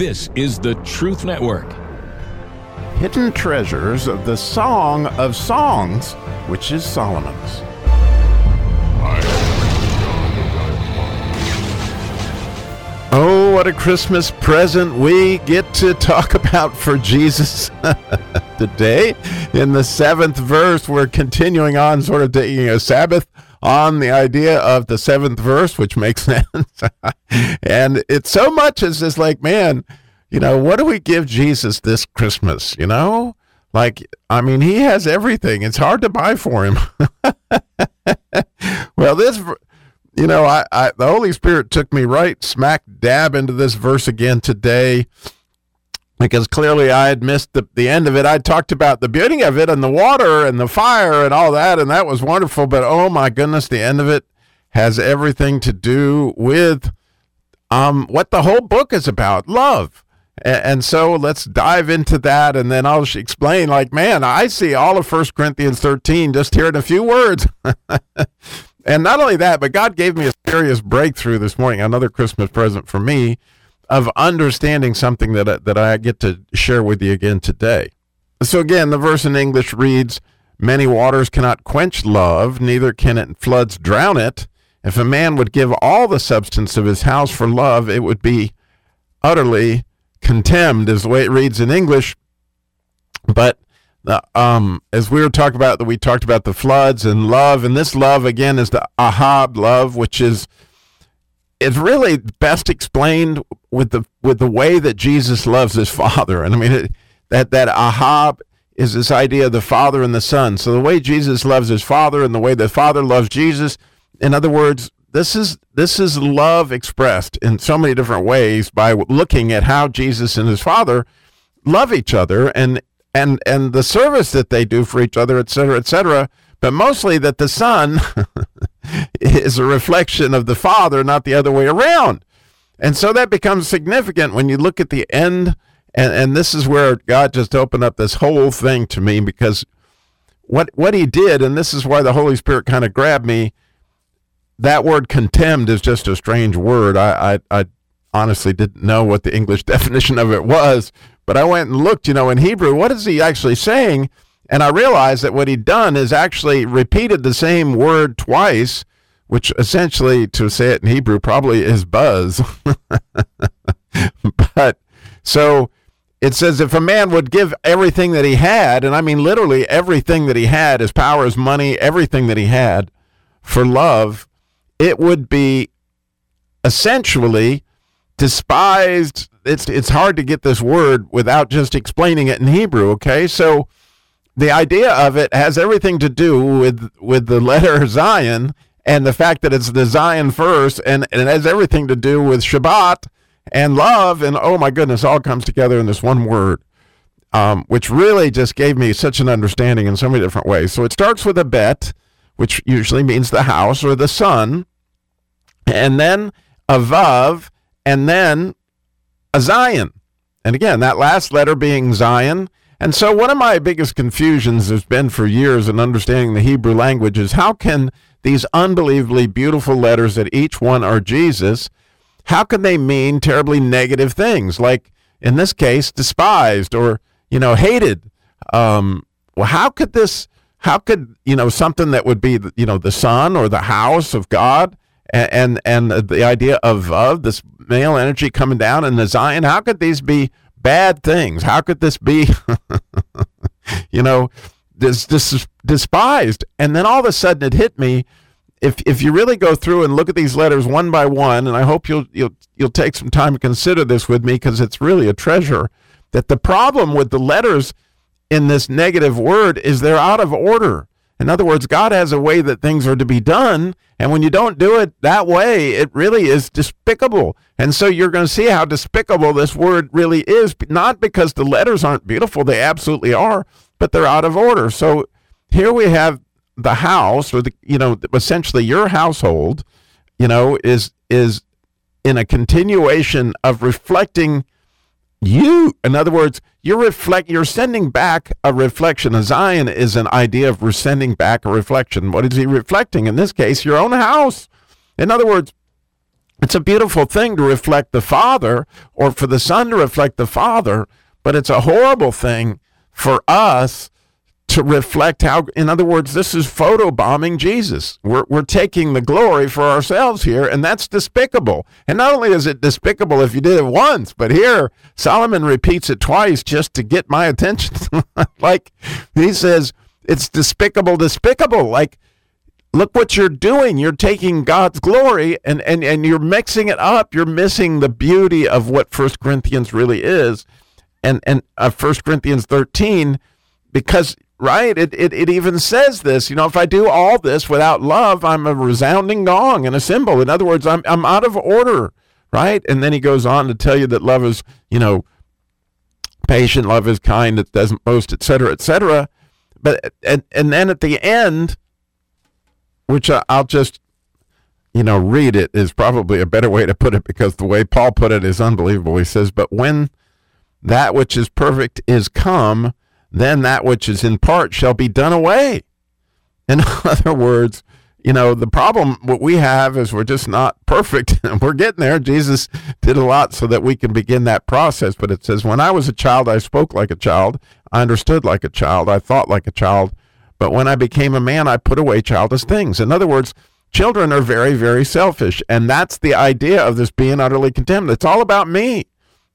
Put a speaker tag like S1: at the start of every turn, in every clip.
S1: This is the Truth Network.
S2: Hidden treasures of the Song of Songs, which is Solomon's. Oh, what a Christmas present we get to talk about for Jesus today. In the seventh verse, we're continuing on, sort of taking a Sabbath on the idea of the seventh verse, which makes sense. and it's so much as just like, man, you know, what do we give Jesus this Christmas? You know, like, I mean, he has everything. It's hard to buy for him. well, this you know, I, I the Holy Spirit took me right smack dab into this verse again today because clearly I had missed the, the end of it. I talked about the beauty of it and the water and the fire and all that, and that was wonderful. But oh my goodness, the end of it has everything to do with um, what the whole book is about love. And, so let's dive into that, and then I'll explain. Like, man, I see all of First Corinthians 13 just here in a few words. And not only that, but God gave me a serious breakthrough this morning, another Christmas present for me, of understanding something that I, that I get to share with you again today. So again, the verse in English reads, "Many waters cannot quench love, neither can it floods drown it. If a man would give all the substance of his house for love, it would be utterly contemned," is the way it reads in English. But um, as we were talking about, we talked about the floods and love, and this love again is the ahab love, which is is really best explained with the with the way that Jesus loves his Father. And I mean it, that that ahab is this idea of the Father and the Son. So the way Jesus loves his Father and the way the Father loves Jesus. In other words, this is this is love expressed in so many different ways by looking at how Jesus and his Father love each other and and and the service that they do for each other, et cetera, et cetera. But mostly that the son is a reflection of the father, not the other way around. And so that becomes significant when you look at the end. And, and this is where God just opened up this whole thing to me because what what he did, and this is why the Holy Spirit kind of grabbed me. That word contemned is just a strange word. I, I, I honestly didn't know what the English definition of it was, but I went and looked, you know, in Hebrew, what is he actually saying? And I realized that what he'd done is actually repeated the same word twice, which essentially, to say it in Hebrew, probably is buzz. but so it says if a man would give everything that he had, and I mean literally everything that he had, his power, his money, everything that he had for love, it would be essentially despised it's it's hard to get this word without just explaining it in Hebrew. Okay, so the idea of it has everything to do with with the letter Zayin and the fact that it's the Zayin first, and, and it has everything to do with Shabbat and love, and oh my goodness, all comes together in this one word, um, which really just gave me such an understanding in so many different ways. So it starts with a bet, which usually means the house or the son, and then a vav, and then a Zayin. And again, that last letter being Zayin. And so, one of my biggest confusions has been for years in understanding the Hebrew language is how can these unbelievably beautiful letters that each one are Jesus, how can they mean terribly negative things? Like in this case, despised or, you know, hated. Um, well, how could this, how could, you know, something that would be, you know, the son or the house of God and, and, and the idea of, of this male energy coming down in the Zayin. How could these be bad things? How could this be, you know, this, this despised? And then all of a sudden it hit me. If, if you really go through and look at these letters one by one, and I hope you'll you'll you'll take some time to consider this with me because it's really a treasure. That the problem with the letters in this negative word is they're out of order. In other words, God has a way that things are to be done. And when you don't do it that way, it really is despicable. And so you're going to see how despicable this word really is, not because the letters aren't beautiful, they absolutely are, but they're out of order. So here we have the house, or the, you know, essentially your household, you know, is, is in a continuation of reflecting you in other words you're reflect you're sending back a reflection. A zayin is an idea of sending back a reflection. What is he reflecting? In this case your own house. In other words it's a beautiful thing to reflect the Father or for the Son to reflect the Father, but it's a horrible thing for us to reflect how, in other words, this is photobombing Jesus. We're, we're taking the glory for ourselves here, and that's despicable. And not only is it despicable if you did it once, but here Solomon repeats it twice just to get my attention. like he says, it's despicable, despicable. Like, look what you're doing. You're taking God's glory and, and, and you're mixing it up. You're missing the beauty of what First Corinthians really is. And, and uh, 1 Corinthians 13, because right? It, it, it even says this, you know, if I do all this without love, I'm a resounding gong and a cymbal. In other words, I'm, I'm out of order, right? And then he goes on to tell you that love is, you know, patient, love is kind, it doesn't boast, et cetera, et cetera. But, and, and then at the end, which I'll just, you know, read it is probably a better way to put it because the way Paul put it is unbelievable. He says, but when that which is perfect is come, then that which is in part shall be done away. In other words, you know, the problem what we have is we're just not perfect. we're getting there. Jesus did a lot so that we can begin that process. But it says, When I was a child, I spoke like a child, I understood like a child, I thought like a child. But when I became a man, I put away childish things. In other words, children are very, very selfish. And that's the idea of this being utterly condemned. It's all about me.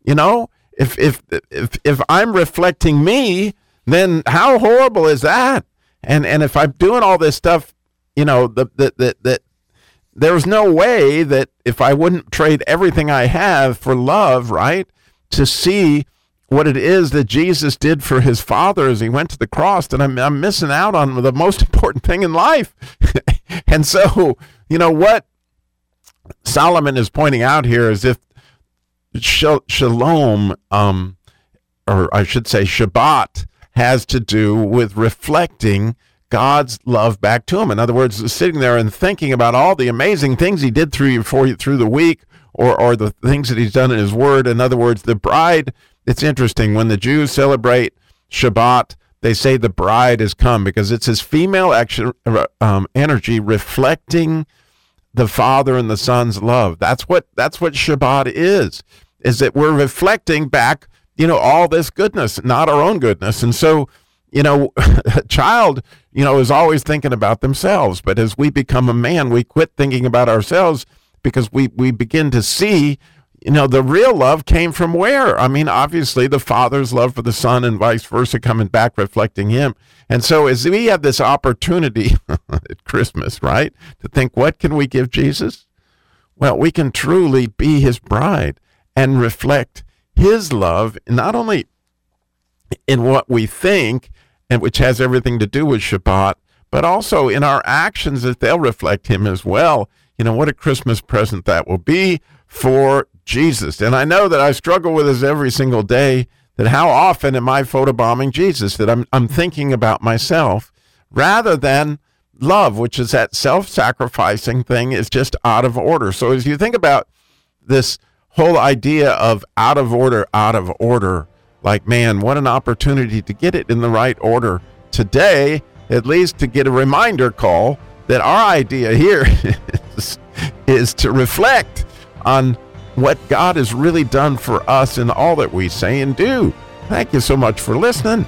S2: You know, if if if if I'm reflecting me, then how horrible is that? And and if I'm doing all this stuff, you know, the the, the there's no way that if I wouldn't trade everything I have for love, right? To see what it is that Jesus did for his father as he went to the cross, then I'm, I'm missing out on the most important thing in life. and so, you know, what Solomon is pointing out here is if shalom, um, or I should say Shabbat, has to do with reflecting God's love back to him. In other words, sitting there and thinking about all the amazing things he did through for you through the week or, or the things that he's done in his word. In other words, the bride, it's interesting when the Jews celebrate Shabbat, they say the bride has come because it's his female action, um, energy reflecting the father and the son's love. That's what that's what Shabbat is. Is that we're reflecting back you know, all this goodness, not our own goodness. And so, you know, a child, you know, is always thinking about themselves. But as we become a man, we quit thinking about ourselves because we, we begin to see, you know, the real love came from where? I mean, obviously the father's love for the son and vice versa coming back, reflecting him. And so as we have this opportunity at Christmas, right, to think, what can we give Jesus? Well, we can truly be his bride and reflect his love, not only in what we think, and which has everything to do with Shabbat, but also in our actions that they'll reflect him as well. You know, what a Christmas present that will be for Jesus. And I know that I struggle with this every single day that how often am I photobombing Jesus? That I'm, I'm thinking about myself rather than love, which is that self sacrificing thing, is just out of order. So as you think about this whole idea of out of order, out of order. Like, man, what an opportunity to get it in the right order today, at least to get a reminder call that our idea here is, is to reflect on what God has really done for us in all that we say and do. Thank you so much for listening.